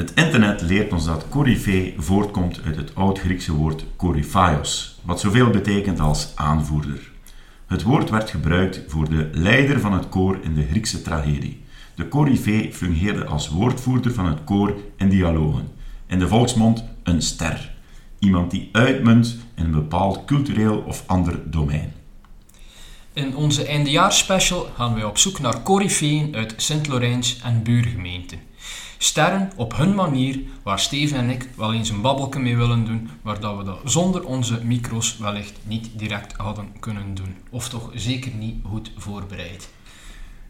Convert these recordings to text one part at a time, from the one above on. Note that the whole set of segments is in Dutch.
Het internet leert ons dat coryfee voortkomt uit het oud-Griekse woord koryphaios, wat zoveel betekent als aanvoerder. Het woord werd gebruikt voor de leider van het koor in de Griekse tragedie. De coryfee fungeerde als woordvoerder van het koor in dialogen. In de volksmond een ster. Iemand die uitmunt in een bepaald cultureel of ander domein. In onze eindejaarsspecial gaan wij op zoek naar coryfeeën uit Sint-Laurens en buurgemeenten. Sterren op hun manier, waar Steven en ik wel eens een babbelke mee willen doen, maar dat we dat zonder onze micro's wellicht niet direct hadden kunnen doen. Of toch zeker niet goed voorbereid.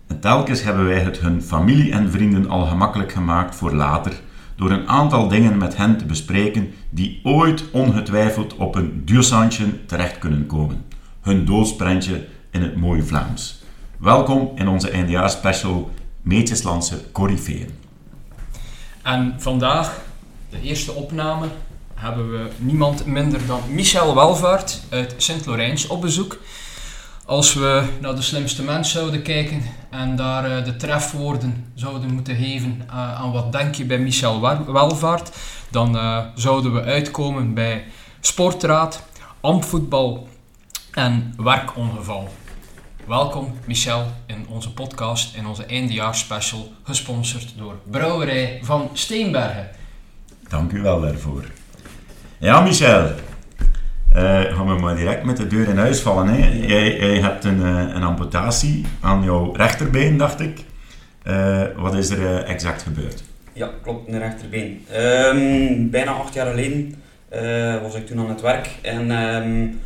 En telkens hebben wij het hun familie en vrienden al gemakkelijk gemaakt voor later, door een aantal dingen met hen te bespreken die ooit ongetwijfeld op een duursandje terecht kunnen komen. Hun doodsprentje in het mooie Vlaams. Welkom in onze eindejaarsspecial Meetjeslandse Corifeeën. En vandaag, de eerste opname, hebben we niemand minder dan Michel Welvaart uit Sint-Laurens op bezoek. Als we naar de slimste mens zouden kijken en daar eh, de trefwoorden zouden moeten geven uh, aan wat denk je bij Michel Welvaart, dan uh, zouden we uitkomen bij sportraad, ambtvoetbal en werkongeval. Welkom Michel in onze podcast, in onze eindejaarsspecial, gesponsord door Brouwerij van Steenbergen. Dank u wel daarvoor. Ja Michel, uh, gaan we maar direct met de deur in huis vallen. Hè? Jij, jij hebt een, uh, een amputatie aan jouw rechterbeen, dacht ik. Uh, wat is er exact gebeurd? Ja, klopt, een rechterbeen. Um, bijna acht jaar geleden was ik toen aan het werk en... Um,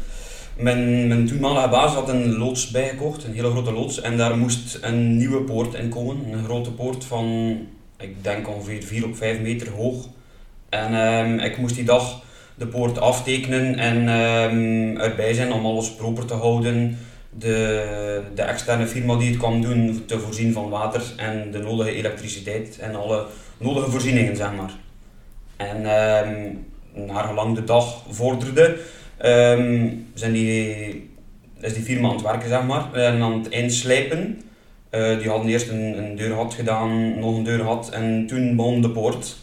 mijn, mijn toenmalige baas had een loods bijgekocht, een hele grote loods. En daar moest een nieuwe poort in komen. Een grote poort van, ik denk ongeveer 4 op 5 meter hoog. En um, ik moest die dag de poort aftekenen en erbij zijn om alles proper te houden. De, de externe firma die het kwam doen, te voorzien van water en de nodige elektriciteit en alle nodige voorzieningen, zeg maar. En um, naar gelang de dag vorderde, um, zijn die, is die firma aan het werken, zeg maar, en aan het inslijpen. Uh, die hadden eerst een, een deur had gedaan, nog een deur had en toen begon de poort.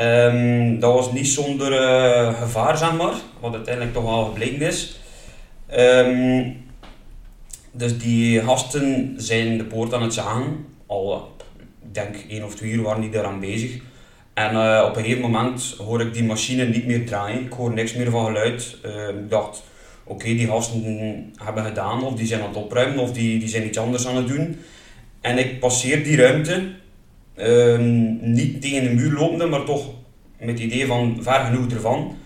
Um, dat was niet zonder uh, gevaar, zeg maar, wat uiteindelijk toch wel gebleken is. Um, dus die gasten zijn de poort aan het zagen. Al, ik denk één of twee uur waren die daaraan bezig. En uh, op een gegeven moment hoor ik die machine niet meer draaien. Ik hoor niks meer van geluid. Uh, ik dacht, oké, die gasten hebben gedaan, of die zijn aan het opruimen, of die, die zijn iets anders aan het doen. En ik passeer die ruimte, uh, niet tegen de muur lopende, maar toch met het idee van ver genoeg ervan.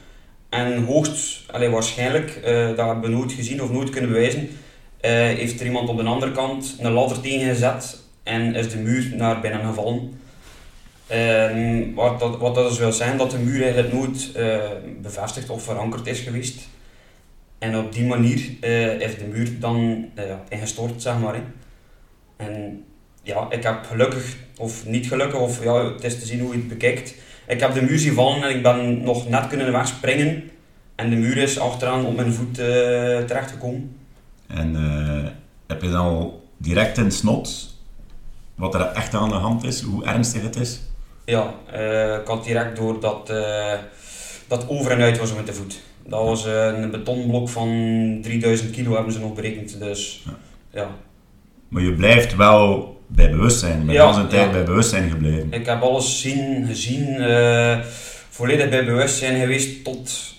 En hoogst, allez, waarschijnlijk, uh, dat hebben we nooit gezien of nooit kunnen bewijzen, heeft er iemand op de andere kant een ladder tegen gezet en is de muur naar binnen gevallen. Um, wat, dat, wat dat dus zijn, dat de muur eigenlijk nooit uh, bevestigd of verankerd is geweest. En op die manier is de muur dan uh, ingestort, zeg maar. En ja, ik heb gelukkig, of niet gelukkig, of ja, het is te zien hoe je het bekijkt. Ik heb de muur zien vallen en ik ben nog net kunnen wegspringen. En de muur is achteraan op mijn voet terechtgekomen. En heb je dan al direct in snot wat er echt aan de hand is, hoe ernstig het is? Ja, uh, ik had direct door dat uh, dat over en uit was met de voet. Dat was uh, een betonblok van 3000 kilo hebben ze nog berekend. Dus, ja. ja. Maar je blijft wel bij bewustzijn, je bent ja, een tijd ja. bij bewustzijn gebleven. Ik heb alles zien, gezien, volledig bij bewustzijn geweest tot,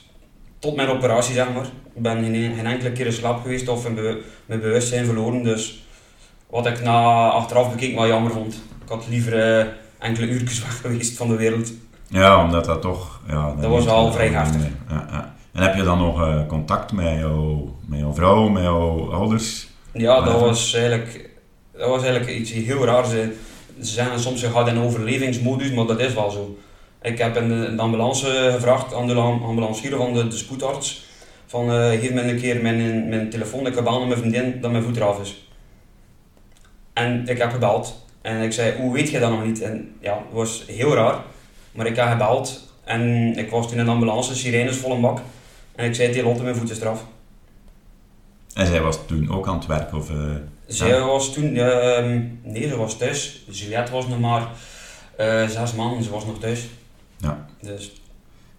tot mijn operatie, zeg maar. Ik ben geen, geen enkele keer in slaap geweest of mijn, mijn bewustzijn verloren. Dus wat ik na achteraf bekeken wel jammer vond. Ik had liever enkele uurtjes weg geweest van de wereld. Ja, omdat dat toch... Ja, dat was al vrij heftig. Ja, ja. En heb je dan nog uh, contact met, jouw, met jouw vrouw, met jouw ouders? Ja, dat was, eigenlijk, dat was eigenlijk iets heel raars. Ze, ze zeggen soms je gaat in overlevingsmodus, maar dat is wel zo. Ik heb in de ambulance gevraagd aan de ambulancier van de, de spoedarts van uh, geef een keer mijn, mijn telefoon, ik heb aan mijn vriendin dat mijn voet eraf is. En ik heb gebeld en ik zei, hoe weet je dat nog niet? En ja, het was heel raar. Maar ik heb gebeld en ik was toen in de ambulance, sirenes vol een bak. En ik zei tegen Lotte, mijn voet is eraf. En zij was toen ook aan het werk? Of, uh, zij ja? was toen, uh, nee, ze was thuis. Juliette was nog maar Eh, zes maanden, ze was nog thuis. Ja. Dus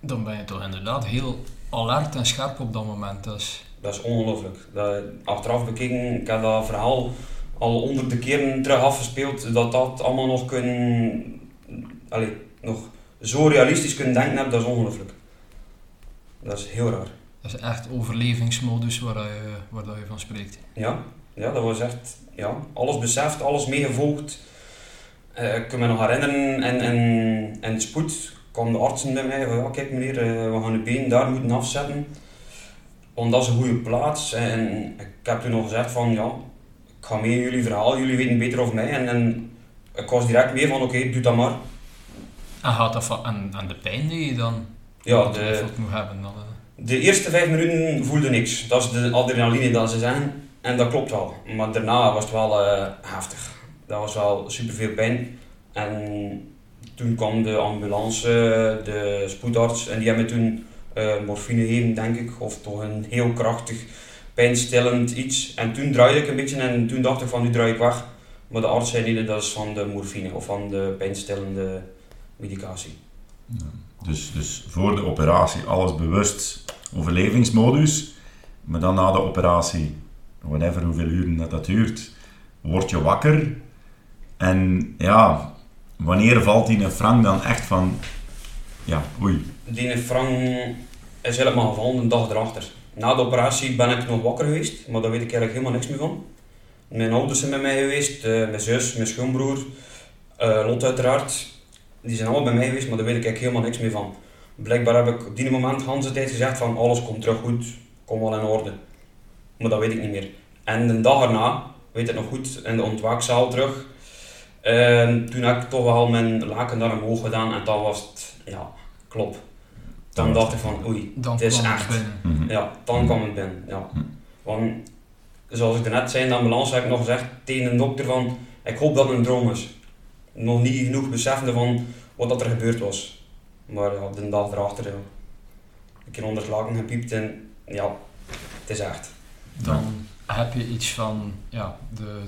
Dan ben je toch inderdaad heel alert en scherp op dat moment. Dus. dat is ongelooflijk. Dat- Achteraf bekeken, ik heb dat verhaal al honderden keren terug afgespeeld, dat dat allemaal nog kunnen, allee, nog zo realistisch kunnen denken heb, dat is ongelooflijk. Dat is heel raar. Dat is echt overlevingsmodus waar, je, waar dat je van spreekt. Ja, ja dat was echt, ja, alles beseft, alles meegevolgd. Eh, ik kan me nog herinneren, en, en, en spoed kwam de artsen bij mij van, ja kijk meneer, eh, we gaan de been daar moeten afzetten. Want dat is een goede plaats. En ik heb toen nog gezegd van, ja, ik ga mee in jullie verhaal, jullie weten beter over mij. En, en ik was direct mee van, oké, doe dat maar. En gaat dat van, en, en de pijn die je dan Ja, de, moet hebben. Dan, eh, De eerste vijf minuten voelde niks. Dat is de adrenaline dat ze zeggen. En dat klopt wel. Maar daarna was het wel eh, heftig. Dat was wel superveel pijn. En toen kwam de ambulance, de spoedarts. En die hebben me toen eh, morfine gegeven, denk ik. Of toch een heel krachtig pijnstillend iets. En toen draaide ik een beetje en toen dacht ik van nu draai ik weg. Maar de arts zei nee, dat is van de morfine of van de pijnstillende medicatie. Dus, dus voor de operatie alles bewust overlevingsmodus, maar dan na de operatie, whatever hoeveel uren dat, dat duurt, word je wakker. En ja, wanneer valt die Frank dan echt van, ja, oei, Die Frank is helemaal gevallen een dag erachter. Na de operatie ben ik nog wakker geweest, maar daar weet ik eigenlijk helemaal niks meer van. Mijn ouders zijn bij mij geweest, eh, mijn zus, mijn schoonbroer, eh, Lot uiteraard. Die zijn allemaal bij mij geweest, maar daar weet ik eigenlijk helemaal niks meer van. Blijkbaar heb ik op die moment de hele tijd gezegd van alles komt terug goed, komt wel in orde. Maar dat weet ik niet meer. En de dag erna, weet ik nog goed, in de ontwaakzaal terug. eh, toen heb ik toch wel mijn laken naar omhoog gedaan en dat was het, ja, klopt. Dan dacht ik van oei, dan Het is echt. binnen. mhm. ja, dan kwam het binnen. Ja. Hm. Want zoals ik net zei in de ambulance heb ik nog gezegd tegen een dokter van ik hoop dat het een droom is. Nog niet genoeg beseffende van wat dat er gebeurd was. Maar ja, de dag erachter, ja. een keer onder het laken gepiept en ja, het is echt. dan heb je iets van, ja, de,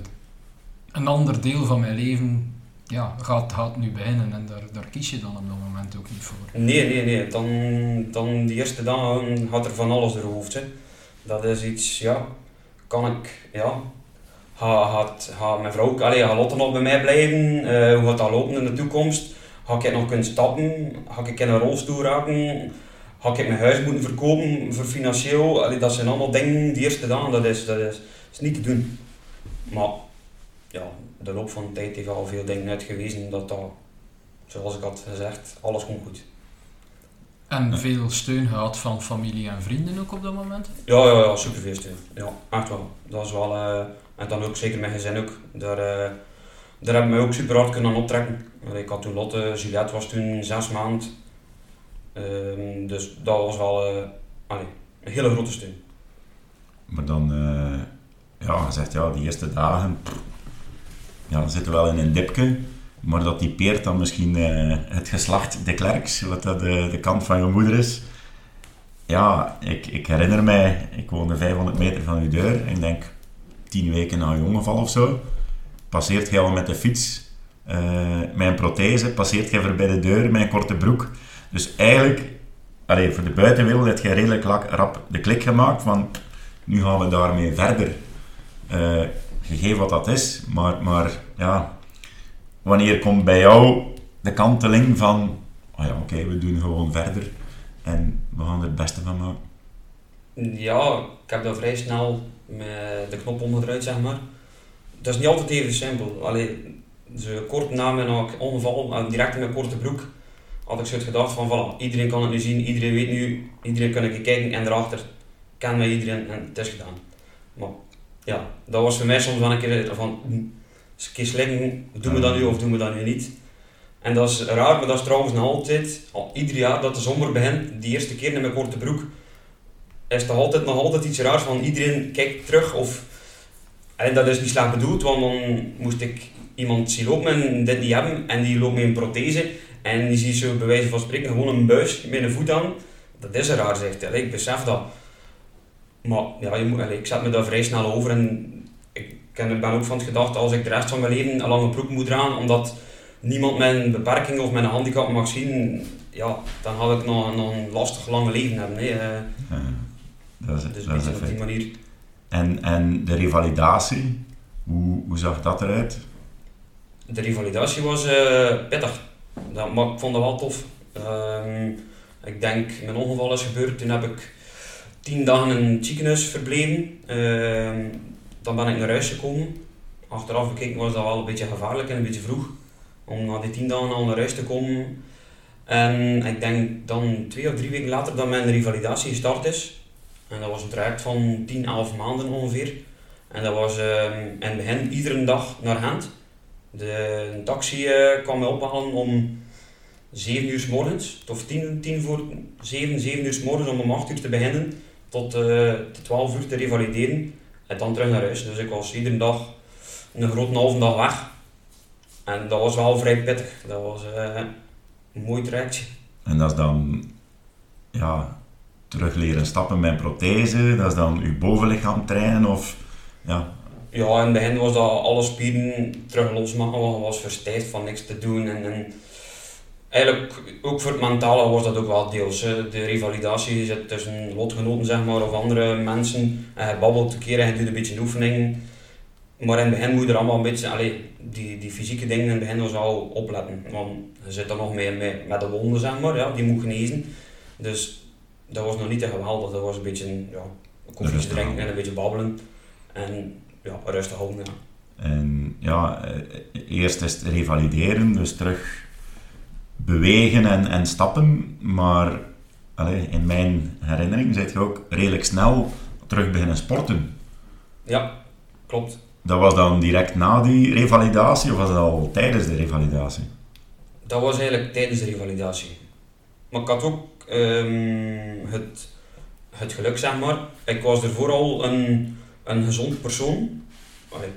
een ander deel van mijn leven ja, gaat, gaat nu beginnen en daar, daar kies je dan op dat moment ook niet voor. Nee, nee, nee. Dan, dan die eerste dagen gaat er van alles door hoofd. Dat is iets, ja, kan ik, ja. Ga, gaat, ga mijn vrouw, allee, gaat Lotte nog bij mij blijven? Eh, hoe gaat dat lopen in de toekomst? Ga ik nog kunnen stappen? Ga ik in een rolstoel raken? Ga ik mijn huis moeten verkopen voor financieel? Allee, dat zijn allemaal dingen, die eerste dagen, dat is, dat is, is niet te doen. Maar ja, de loop van de tijd heeft al veel dingen uitgewezen dat dat, zoals ik had gezegd, alles komt goed. En veel steun gehad van familie en vrienden ook op dat moment? Ja, ja, ja, superveel steun. Ja, echt wel. Dat is wel, eh, en dan ook zeker mijn gezin ook. Daar, eh, daar hebben we mij ook super hard kunnen optrekken. Ik had toen Lotte, Juliette was toen zes maanden. Ehm, dus dat was wel eh, allee, een hele grote steun. Maar dan, eh, ja, je zegt ja, die eerste dagen, pff, ja, dan zitten we wel in een dipje, maar dat typeert dan misschien eh, het geslacht de Klerks, wat dat de, de kant van je moeder is. Ja, ik, ik herinner mij, ik woonde 500 meter van uw deur, en ik denk tien weken na je ongeval of zo, passeert jij al met de fiets, eh mijn prothese, passeert jij voorbij de deur, mijn korte broek. Dus eigenlijk, allee, voor de buitenwereld heb je redelijk lak- rap de klik gemaakt van nu gaan we daarmee verder. Eh, gegeven wat dat is, maar, maar ja, wanneer komt bij jou de kanteling van, oh ja, oké, we doen gewoon verder en we gaan er het beste van maken. Ja, ik heb dat vrij snel met de knop omgedraaid, zeg maar. Dat is niet altijd even simpel. Allee, zo kort na mijn ongeval, en direct mijn korte broek, had ik zoiets gedacht van, voilà, iedereen kan het nu zien, iedereen weet nu, iedereen kan ik kijken en daarachter ken mij iedereen en het is gedaan. Maar ja, dat was voor mij soms wel een keer van, hm, eens een keer slikken, doen we dat nu of doen we dat nu niet? En dat is raar, maar dat is trouwens nog altijd, al ieder jaar dat de zomer begint, die eerste keer in mijn korte broek, is toch altijd nog altijd iets raars van iedereen kijkt terug of en dat is niet slecht bedoeld, want dan moest ik iemand zien lopen en dit niet hebben en die loopt met een prothese en die ziet zo bij wijze van spreken gewoon een buis met een voet aan. Dat is raar, zegt hij. Ik besef dat. Maar ja, je moet, allee, ik zet me daar vrij snel over en ik ken- ben ook van het gedacht als ik de rest van mijn leven een lange broek moet dragen, omdat niemand een beperking of een handicap mag zien, ja, dan had ik nog, nog een lastig lange leven hebben. Ja, dat is, dus dat is op die manier. En, en de revalidatie, hoe, hoe zag dat eruit? De revalidatie was eh, pittig, dat, maar ik vond dat wel tof. Ehm, ik denk, mijn ongeval is gebeurd, toen heb ik tien dagen in het ziekenhuis verbleven. Ehm, dan ben ik naar huis gekomen. Achteraf bekeken was dat wel een beetje gevaarlijk en een beetje vroeg. Om na die tien dagen al naar huis te komen. En ik denk dan twee of drie weken later dat mijn revalidatie gestart is. En dat was een traject van 10, 11 maanden ongeveer. En dat was ehm, in het begin iedere dag naar Gent. De taxi eh, kwam mij ophalen om 7 uur s morgens, of 10, 10 voor 7, 7 uur s morgens om om 8 uur te beginnen tot eh, de 12 uur te revalideren en dan terug naar huis. Dus ik was iedere dag een grote halve dag weg. En dat was wel vrij pittig. Dat was eh, een mooi trajectje. En dat is dan ja, terug leren stappen met een prothese, dat is dan uw bovenlichaam trainen of ja, Ja, in het begin was dat alle spieren terug losmaken, want je was verstijfd van niks te doen. En, en eigenlijk ook voor het mentale was dat ook wel deels. hè. De revalidatie zit tussen lotgenoten zeg maar, of andere mensen. En je babbelt een keer en je doet een beetje oefening. Maar in het begin moet je er allemaal een beetje, allee, die, die fysieke dingen in het begin was wel opletten. Want je zit er nog mee met, met de wonden, zeg maar, ja, die moet genezen. Dus dat was nog niet te geweldig, dat was een beetje ja, Rustig drinken en een beetje babbelen. En ja, rustig houden. Ja. En ja, eh, eerst is het revalideren, dus terug bewegen en, en stappen. Maar allee, in mijn herinnering zit je ook redelijk snel terug beginnen sporten. Ja, klopt. Dat was dan direct na die revalidatie of was dat al tijdens de revalidatie? Dat was eigenlijk tijdens de revalidatie. Maar ik had ook ehm, het, het geluk, zeg maar. Ik was ervoor al een, een gezond persoon. Allee,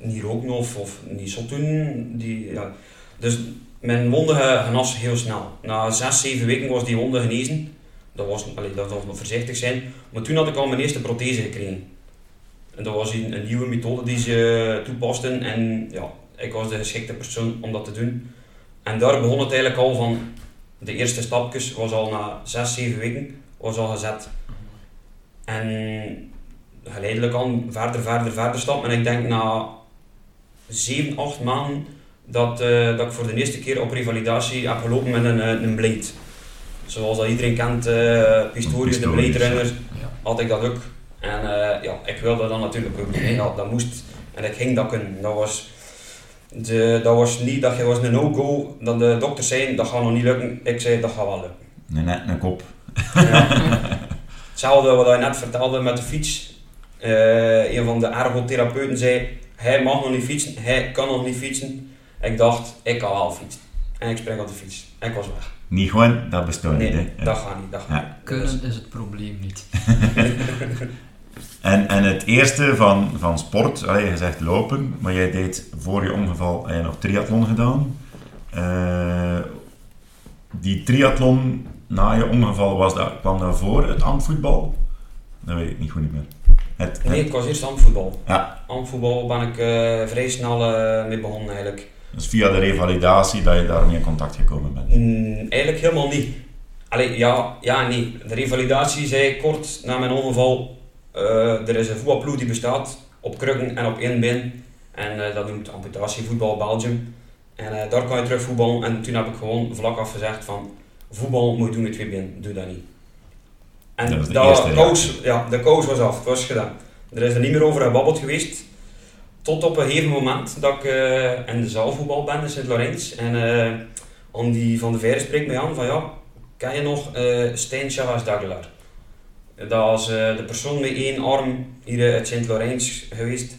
niet roken of, of niet zot doen. Die, ja. Dus mijn wonden ge- genas heel snel. Na zes, zeven weken was die wonde genezen. Dat was, allee, dat was nog voorzichtig zijn. Maar toen had ik al mijn eerste prothese gekregen. En dat was een, nieuwe methode die ze toepasten. En ja, ik was de geschikte persoon om dat te doen. En daar begon het eigenlijk al van, de eerste stapjes was al na 6, 7 weken was al gezet. En geleidelijk aan verder, verder, verder stappen. En ik denk na 7, 8 maanden dat, eh, dat ik voor de eerste keer op revalidatie heb gelopen met een, eh, een blade. Zoals dat iedereen kent, Pistorius, de blade runner, Ja. had ik dat ook. En ja, ik wilde dat natuurlijk ook. Ja, dat moest. En ik ging dat kunnen. Dat was, de, dat was niet dat je was een no-go. Dat de dokters zeiden dat gaat nog niet lukken. Ik zei dat gaat wel lukken. Een net een kop. Ja. Hetzelfde wat je net vertelde met de fiets. Een van de ergotherapeuten zei, hij mag nog niet fietsen, hij kan nog niet fietsen. Ik dacht, ik kan wel fietsen. En ik spring op de fiets. En ik was weg. Niet gewoon, dat bestaat Nee, niet. Hè? Dat gaat niet. Dat gaat Ja. niet. Kunnen is het probleem niet. En, en het eerste van, van sport, allee, je zegt lopen, maar jij deed voor je ongeval heb je nog triathlon gedaan. Eh, die triathlon na je ongeval, was dat, kwam dat voor het amvoetbal? Dat weet ik niet goed niet meer. Het, Nee, het- ik was eerst handvoetbal. Ja. Handvoetbal ben ik eh, vrij snel eh, mee begonnen eigenlijk. Dus via de revalidatie dat je daarmee in contact gekomen bent. Mm, eigenlijk helemaal niet. Allee, ja, ja nee. De revalidatie zei kort na mijn ongeval, eh, er is een voetbalploeg die bestaat op krukken en op één been. En eh, dat noemt amputatievoetbal Belgium. En eh, daar kan je terug voetballen. En toen heb ik gewoon vlak af gezegd van, voetbal moet je doen met twee benen, doe dat niet. En Dat de dat eerste kous, ja, de kous was af, het was gedaan. Er is er niet meer over gebabbeld geweest. Tot op een gegeven moment dat ik eh, in de zaalvoetbal ben in Sint-Laurens. En eh Andy van de Veire spreekt mij aan van ja, ken je nog eh Stijn Chavez Dagelaar? Dat eh, de persoon met één arm hier uit Sint-Laurens geweest.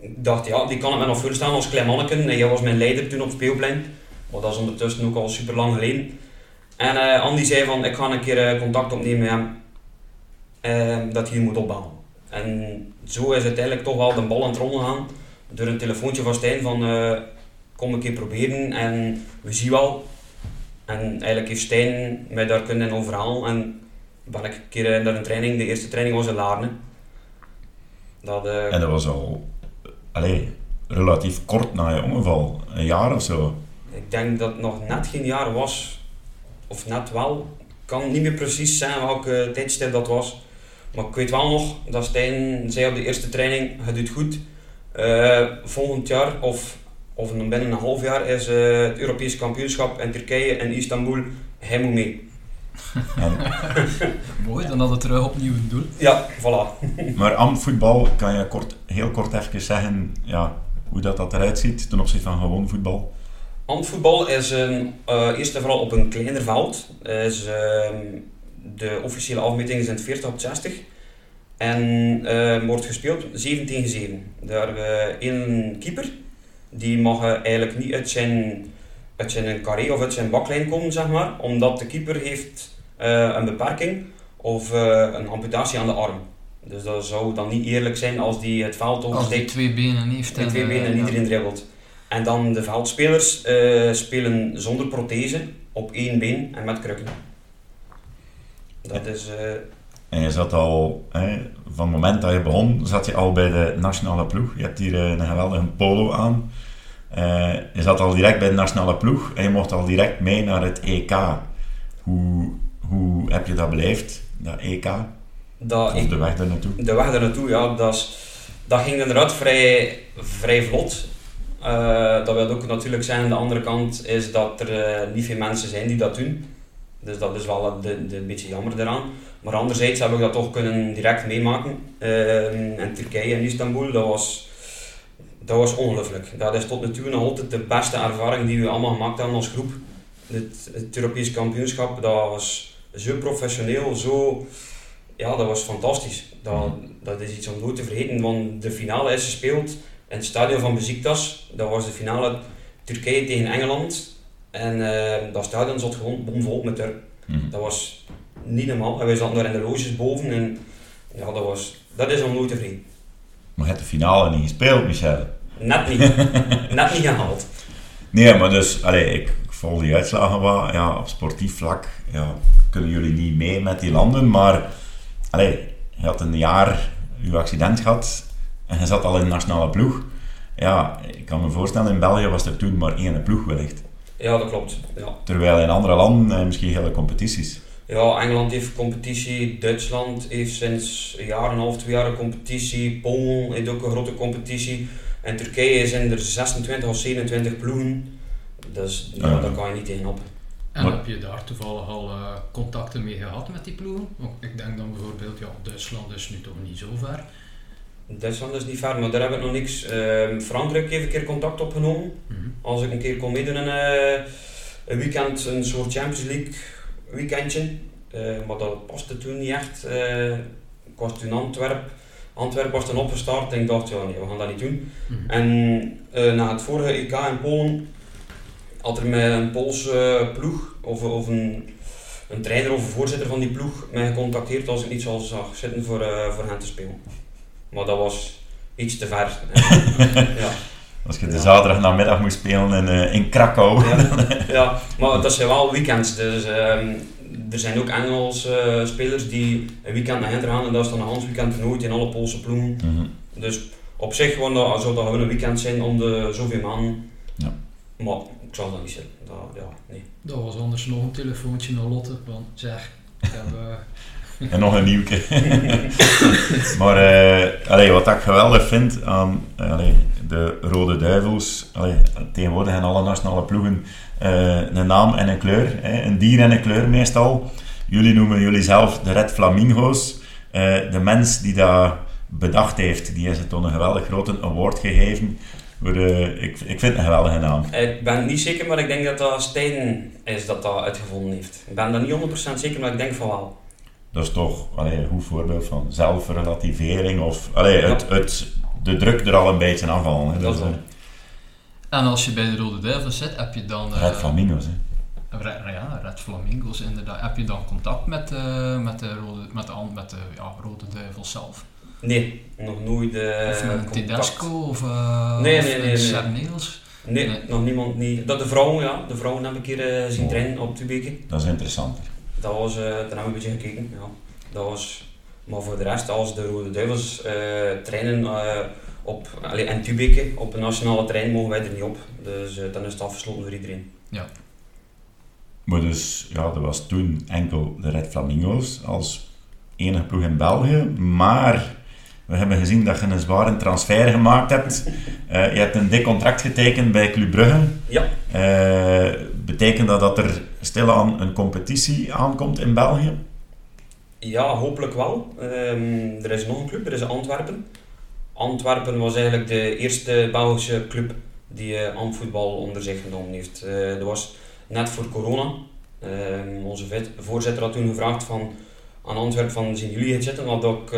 Ik dacht ja, die kan ik me nog voorstellen als klein manneken. En jij was mijn leider toen op speelplein. Maar dat is ondertussen ook al super lang geleden. En eh, Andy zei van ik ga een keer eh, contact opnemen met hem. eh, dat hij moet opbouwen. En zo is uiteindelijk toch wel de bal aan het rollen gaan. Door een telefoontje van Stijn van eh, kom een keer proberen en we zien wel. En eigenlijk heeft Stijn mij daar kunnen overhalen en ben ik een keer naar een training, de eerste training was in Laarne. Dat, eh, En dat was al allee, relatief kort na je ongeval, een jaar of zo. Ik denk dat het nog net geen jaar was, of net wel. Ik kan niet meer precies zeggen welke tijdstip dat was. Maar ik weet wel nog dat Stijn zei op de eerste training, het doet goed. Eh, volgend jaar, of, of binnen een half jaar, is eh, het Europees kampioenschap in Turkije en Istanbul. Hij moet mee. En, Mooi, dan had het terug opnieuw een doel. Ja, voilà. maar amvoetbal, kan je kort, heel kort even zeggen ja, hoe dat, dat eruit ziet ten opzichte van gewoon voetbal? Handvoetbal is een, eh, eerst en vooral op een kleiner veld. Is, ehm, de officiële afmeting is in het 40 op 60. En eh, wordt gespeeld 7 tegen 7. Daar hebben we één keeper. Die mag eh, eigenlijk niet uit zijn, uit zijn carré of uit zijn baklijn komen, zeg maar. Omdat de keeper heeft eh, een beperking of eh, een amputatie aan de arm. Dus dat zou dan niet eerlijk zijn als die het veld Als die oversteekt twee benen heeft. met twee en, benen en eh, iedereen dribbelt. En dan de veldspelers eh, spelen zonder prothese, op één been en met krukken. Dat is... eh, En je zat al, hè, van het moment dat je begon, zat je al bij de nationale ploeg. Je hebt hier eh, een geweldige polo aan. Eh, je zat al direct bij de nationale ploeg en je mocht al direct mee naar het EK. Hoe, hoe heb je dat beleefd, dat EK? dat Of ik, de weg daar naartoe? de weg daar naartoe, ja, dat, is, dat ging inderdaad vrij, vrij vlot. Eh, dat wil ook natuurlijk zijn, aan de andere kant is dat er niet veel mensen zijn die dat doen. Dus dat is wel de, de, een beetje jammer eraan. Maar anderzijds heb ik dat toch kunnen direct meemaken. Eh, in Turkije en Istanbul, dat was, dat was ongelooflijk. Dat is tot nu toe nog altijd de beste ervaring die we allemaal gemaakt hebben als groep. Het, het Europees kampioenschap, dat was zo professioneel, zo... Ja, dat was fantastisch. Dat, dat is iets om nooit te vergeten, want de finale is gespeeld in het stadion van Besiktas. Dat was de finale Turkije tegen Engeland. En eh, dat stadion zat gewoon bomvol met Turken. Mhm. Dat was niet normaal. En wij zaten daar in de loges boven en ja, dat, was, dat is om nooit te. Maar je hebt de finale niet gespeeld, Michel. Net niet. Net niet gehaald. Nee, maar dus, allee, ik, ik volg die uitslagen wel. Ja, op sportief vlak ja, kunnen jullie niet mee met die landen. Maar allee, je had een jaar je accident gehad en je zat al in de nationale ploeg. Ja, ik kan me voorstellen, in België was er toen maar één ploeg wellicht. Ja, dat klopt. Ja. Terwijl in andere landen eh, misschien hele competities. Ja, Engeland heeft competitie, Duitsland heeft sinds een jaar en een half, twee jaar een competitie, Polen heeft ook een grote competitie. En Turkije zijn er 26 of 27 ploegen. Dus ja, Ja. daar kan je niet tegenop. En Maar- heb je daar toevallig al eh, contacten mee gehad met die ploegen? Want ik denk dan bijvoorbeeld, ja, Duitsland is nu toch niet zo ver. Duitsland is niet ver, maar daar heb ik nog niks. Ehm, Frankrijk heeft een keer contact opgenomen. Mhm. Als ik een keer kon meedoen in eh, een weekend, een soort Champions League weekendje. Eh, maar dat paste toen niet echt. Eh, ik was toen Antwerp. Antwerp was toen opgestart en ik dacht, ja nee, we gaan dat niet doen. Mhm. En na het vorige EK in Polen had er met een Poolse ploeg of, of een, een trainer of een voorzitter van die ploeg mij gecontacteerd als ik niet zou zag zitten voor, voor hen te spelen. Maar dat was iets te ver. ja. Als je de Ja. zaterdag namiddag moest spelen in, eh, in Krakau. Ja, ja, maar dat zijn wel weekends. Dus ehm, er zijn ook Engelse eh, spelers die een weekend naar gaan en dat is dan een Hans weekend toernooi in alle Poolse ploegen. Mhm. Dus op zich gewoon, dat, zou dat gewoon een weekend zijn om de zoveel maanden. Ja. Maar ik zal dat niet zeggen. Dat, ja, nee. Dat was anders nog een telefoontje naar Lotte, want zeg, ik heb... eh, En nog een nieuwke. maar eh, wat ik geweldig vind aan eh, de Rode Duivels, tegenwoordig in alle nationale ploegen eh, een naam en een kleur, hè, een dier en een kleur meestal. Jullie noemen jullie zelf de Red Flamingo's. De mens die dat bedacht heeft, die is het een geweldig grote award gegeven. Ik, ik vind het een geweldige naam. Ik ben niet zeker, maar ik denk dat dat Stijn is dat dat uitgevonden heeft. Ik ben daar niet 100% zeker, maar ik denk van wel. Dat is toch allee, een goed voorbeeld van zelfrelativering of allee, het, het, de druk er al een beetje afhalen. Hè. Dat eh, En als je bij de Rode Duivels zit, heb je dan... eh, Red Flamingo's. Hè. Ja, Red Flamingo's inderdaad. Heb je dan contact met, eh, met, de, rode, met, de, met de ja, Rode Duivels zelf? Nee, nog nooit eh of met. Tedesco of, uh, Nee, of nee, nee, nee. Nee, Nee. nog niemand niet. Dat de vrouwen, ja. De vrouwen heb ik hier eh, zien Oh. trainen op Tubeke. Dat is interessant. Dat was, eh daar hebben we een beetje gekeken. Ja. Dat was, maar voor de rest, als de Rode Duivels eh, trainen eh, op, allee, en Tubeke, op een nationale trein mogen wij er niet op. Dus uh, dan is het afgesloten voor iedereen. Ja. Maar dus, ja, dat was toen enkel de Red Flamingo's als enige ploeg in België. Maar we hebben gezien dat je een zware transfer gemaakt hebt. Uh, je hebt een dik contract getekend bij Club Brugge. Ja. Uh, betekent dat dat er stilaan een competitie aankomt in België? Ja, hopelijk wel. Um, er is nog een club, er is Antwerpen. Antwerpen was eigenlijk de eerste Belgische club die uh, amvoetbal onder zich genomen heeft. Dat was net voor corona. Uh, onze voorzitter had toen gevraagd van, aan Antwerpen van zien jullie het zitten, want ook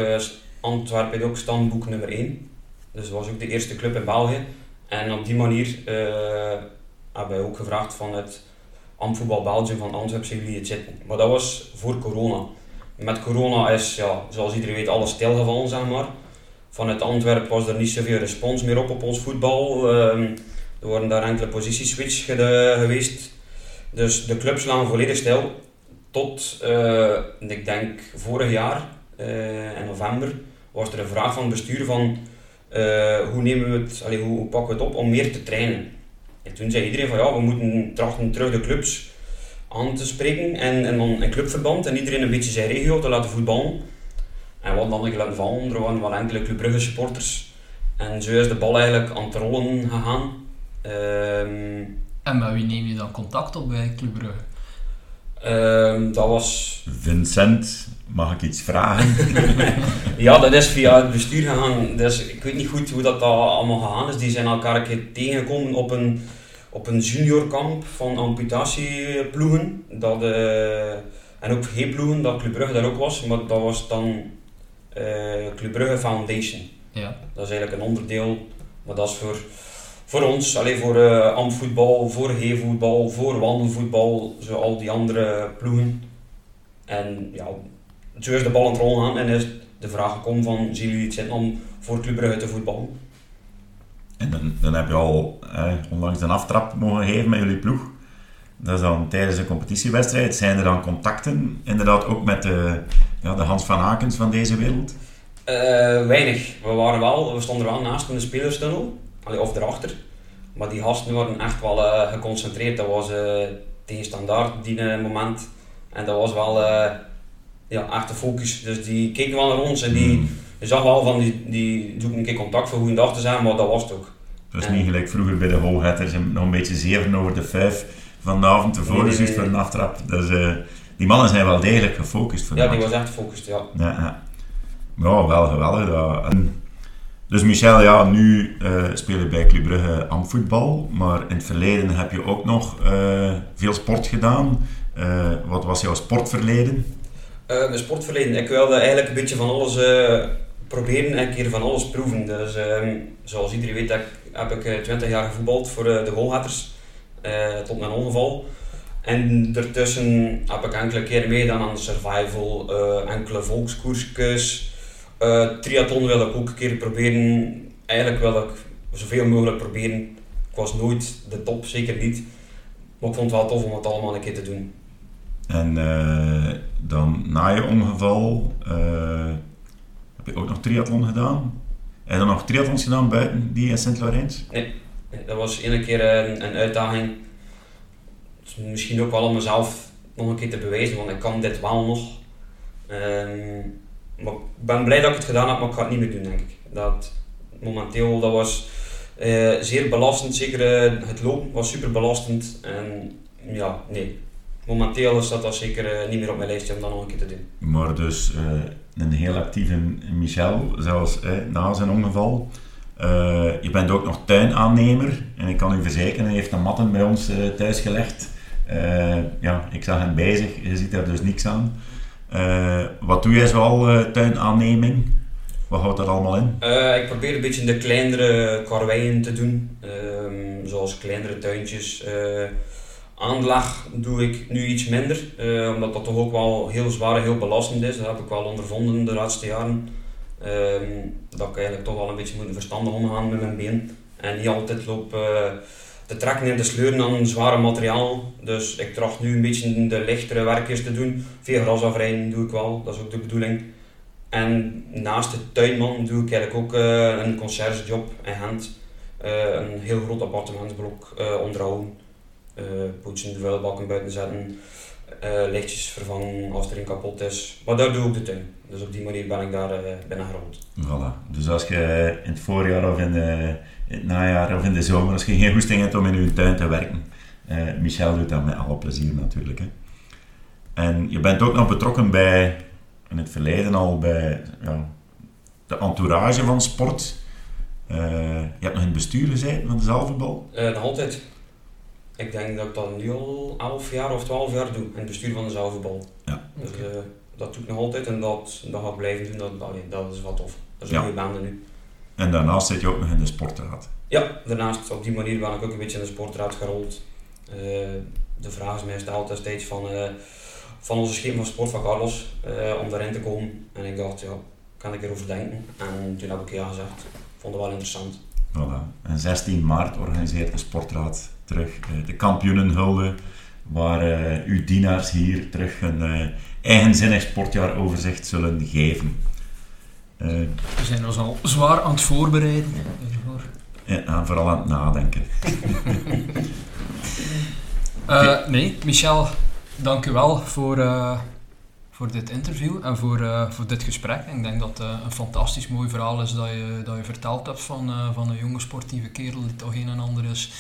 Antwerpen ook standboek nummer 1. Dus dat was ook de eerste club in België. En op die manier hebben wij ook gevraagd van het Amvoetbal Belgium van Antwerpen, zien jullie het zitten. Maar dat was voor corona. Met corona is, ja, zoals iedereen weet, alles stilgevallen, zeg maar vanuit Antwerpen was er niet zoveel respons meer op op ons voetbal. Uh, er worden daar enkele positieswitch geweest. Dus de clubs lagen volledig stil. Tot, uh, ik denk, vorig jaar, uh, in november, was er een vraag van het bestuur van uh, hoe, nemen we het, hoe, pakken we het op om meer te trainen. En toen zei iedereen van ja, we moeten trachten terug de clubs aan te spreken en, en dan een clubverband en iedereen een beetje zijn regio te laten voetballen. En wat dan ik laten vallen, er waren wel enkele Club Brugge supporters. En zo is de bal eigenlijk aan het rollen gegaan. Um, en met wie neem je dan contact op bij Club Brugge? Um, dat was... Vincent, mag ik iets vragen? ja, dat is via het bestuur gegaan. Dus ik weet niet goed hoe dat, dat allemaal gegaan is. Die zijn elkaar een keer tegengekomen op een, op een juniorkamp van amputatieploegen. Dat, uh, en ook G-ploegen, dat Club Brugge daar ook was. Maar dat was dan uh, Club Brugge Foundation. Ja. Dat is eigenlijk een onderdeel, maar dat is voor, voor ons, alleen voor uh, amvoetbal, voor heevoetbal, voor wandelvoetbal, zo al die andere ploegen. En ja, zo is de bal aan het rollen aan en is de vraag gekomen van, zien jullie het zitten om voor Club Brugge te voetballen? En dan, dan heb je al eh, onlangs een aftrap mogen geven met jullie ploeg. Dat is dan tijdens een competitiewedstrijd. Zijn er dan contacten, inderdaad ook met de, ja, de Hans van Hakens van deze wereld? Uh, weinig. We, waren wel, we stonden wel naast in de spelerstunnel, of erachter. Maar die gasten waren echt wel uh, geconcentreerd. Dat was uh, tegen standaard die moment. En dat was wel ja, echt de focus. Dus die keken wel naar ons en die, je zag wel van die, die zoeken een keer contact voor dag te zijn, maar dat was het ook. Het was niet gelijk vroeger bij de hooghetters nog een beetje zeven over de vijf van de avond tevoren, nee, nee, nee. voor een aftrap. Dus die mannen zijn wel degelijk gefocust. Voor ja, die was echt gefocust, ja. Ja, ja. ja wel geweldig. Dat. En, dus Michel, ja, nu uh, speel je bij Club Brugge amvoetbal, maar in het verleden heb je ook nog uh, veel sport gedaan. wat was jouw sportverleden? mijn sportverleden? Ik wilde eigenlijk een beetje van alles proberen en een keer van alles proeven. Dus ehm, zoals iedereen weet heb ik 20 jaar gevoetbald voor de Goalhatters uh, tot mijn ongeval. En daartussen heb ik enkele keren meegedaan aan survival, enkele volkskoersjes. Uh, triathlon wil ik ook een keer proberen. Eigenlijk wil ik zoveel mogelijk proberen. Ik was nooit de top, zeker niet. Maar ik vond het wel tof om het allemaal een keer te doen. En dan na je ongeval heb je ook nog triathlon gedaan? Heb je dan nog triathlons gedaan buiten die in Sint-Laurens? Nee dat was ene keer een, een uitdaging. Misschien ook wel om mezelf nog een keer te bewijzen, want ik kan dit wel nog. Um, maar ik ben blij dat ik het gedaan heb, maar ik ga het niet meer doen, denk ik. Dat, momenteel, dat was uh, zeer belastend. Zeker uh, het lopen was super belastend. En ja, nee. Momenteel staat dat zeker uh, niet meer op mijn lijstje om dat nog een keer te doen. Maar dus een heel actieve Michel, zelfs na zijn ongeval. Je bent ook nog tuinaannemer en ik kan u verzekeren, hij heeft een matten bij ons thuis gelegd. Ja, ik zag hem bezig, je ziet daar dus niks aan. Wat doe jij zoal tuinaanneming? Wat houdt dat allemaal in? ik probeer een beetje de kleinere karweien te doen, ehm, zoals kleinere tuintjes. aanleg doe ik nu iets minder, omdat dat toch ook wel heel zwaar en heel belastend is. Dat heb ik wel ondervonden de laatste jaren. Um, dat ik eigenlijk toch wel een beetje moet verstandig omgaan met mijn been. En niet altijd loop uh, te trekken en te sleuren aan zware materiaal. Dus ik tracht nu een beetje de lichtere werkjes te doen. Veel grasafrijden doe ik wel, dat is ook de bedoeling. En naast de tuinman doe ik eigenlijk ook uh, een conciërgejob in Gent. Uh, een heel groot appartementsblok uh, onderhouden. poetsen, de vuilbakken buiten zetten. lichtjes vervangen als er een kapot is. Maar daar doe ik de tuin. Dus op die manier ben ik daar binnen gerold. Voilà. Dus als je in het voorjaar of in, de, in, het najaar of in de zomer, als je geen goesting hebt om in je tuin te werken, Michel doet dat met alle plezier natuurlijk. Hè. En je bent ook nog betrokken bij in het verleden al bij ja, de entourage van sport. Uh, je hebt nog in het bestuur gezeten van de zaalvoetbal? Uh, nog altijd. Ik denk dat ik dat nu al 11 jaar of 12 jaar doe, in het bestuur van de zaalvoetbal. Ja. Dus uh, dat doe ik nog altijd en dat, dat ga ik blijven doen. Dat, allee, dat is wat tof. Dat is een ja. goede baan nu. En daarnaast zit je ook nog in de sportraad? Ja, daarnaast op die manier ben ik ook een beetje in de sportraad gerold. de vraag is mij altijd steeds van van onze schema van Sport van Carlos uh, om daarin te komen. En ik dacht, ja, kan ik erover denken? En toen heb ik ja gezegd. Vond het wel interessant. Voilà. En 16 maart organiseert de Sportraad terug uh, de kampioenenhulde, waar uh, uw dienaars hier terug een eigenzinnig sportjaaroverzicht zullen geven. We zijn ons al zwaar aan het voorbereiden. Ja, vooral aan het nadenken. nee, Michel, dank u wel voor, uh, voor dit interview en voor, uh, voor dit gesprek. Ik denk dat het een fantastisch mooi verhaal is dat je, dat je verteld hebt van, van een jonge sportieve kerel die toch een en ander is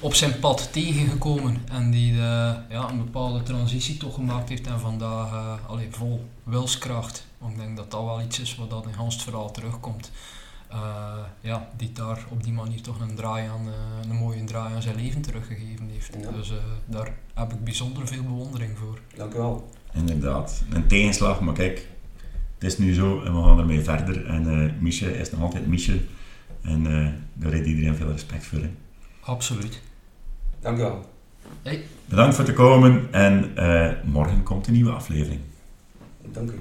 op zijn pad tegengekomen en die de, ja, een bepaalde transitie toch gemaakt heeft en vandaag allee, vol wilskracht. Want ik denk dat dat wel iets is wat dat in Hans verhaal terugkomt. Uh, ja, die daar op die manier toch een, draai aan, uh, een mooie draai aan zijn leven teruggegeven heeft. Dus uh, daar heb ik bijzonder veel bewondering voor. Dank u wel. Inderdaad, een tegenslag, maar kijk, het is nu zo en we gaan ermee verder. En Michel is nog altijd Michel en daar heeft iedereen veel respect voor. Hè. Absoluut. Dank u wel. Hey. Bedankt voor te komen en morgen komt een nieuwe aflevering. Dank u.